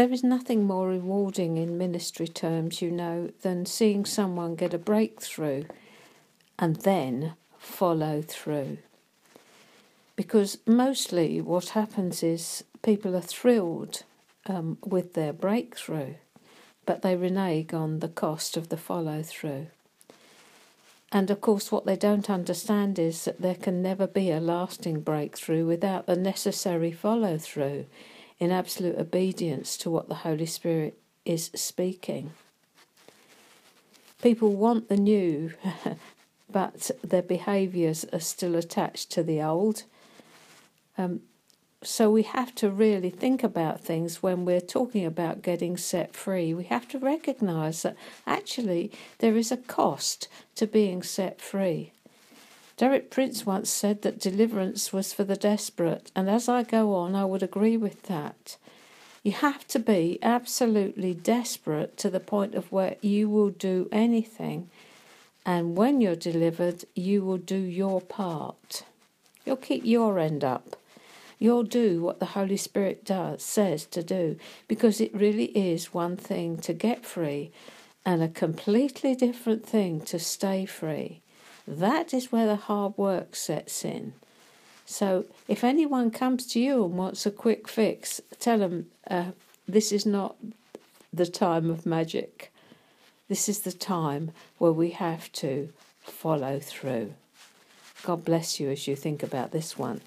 there is nothing more rewarding in ministry terms, you know, than seeing someone get a breakthrough and then follow through. Because mostly what happens is people are thrilled um, with their breakthrough, but they renege on the cost of the follow through. And of course, what they don't understand is that there can never be a lasting breakthrough without the necessary follow through in absolute obedience to what the Holy Spirit is speaking. People want the new, but their behaviours are still attached to the old. Um, so we have to really think about things when we're talking about getting set free. We have to recognize that actually there is a cost to being set free. Derek Prince once said that deliverance was for the desperate, and as I go on, I would agree with that. You have to be absolutely desperate to the point of where you will do anything, and when you're delivered, you will do your part. You'll keep your end up You'll do what the Holy Spirit does says to do because it really is one thing to get free and a completely different thing to stay free. That is where the hard work sets in. So if anyone comes to you and wants a quick fix, tell them uh, this is not the time of magic. This is the time where we have to follow through. God bless you as you think about this one.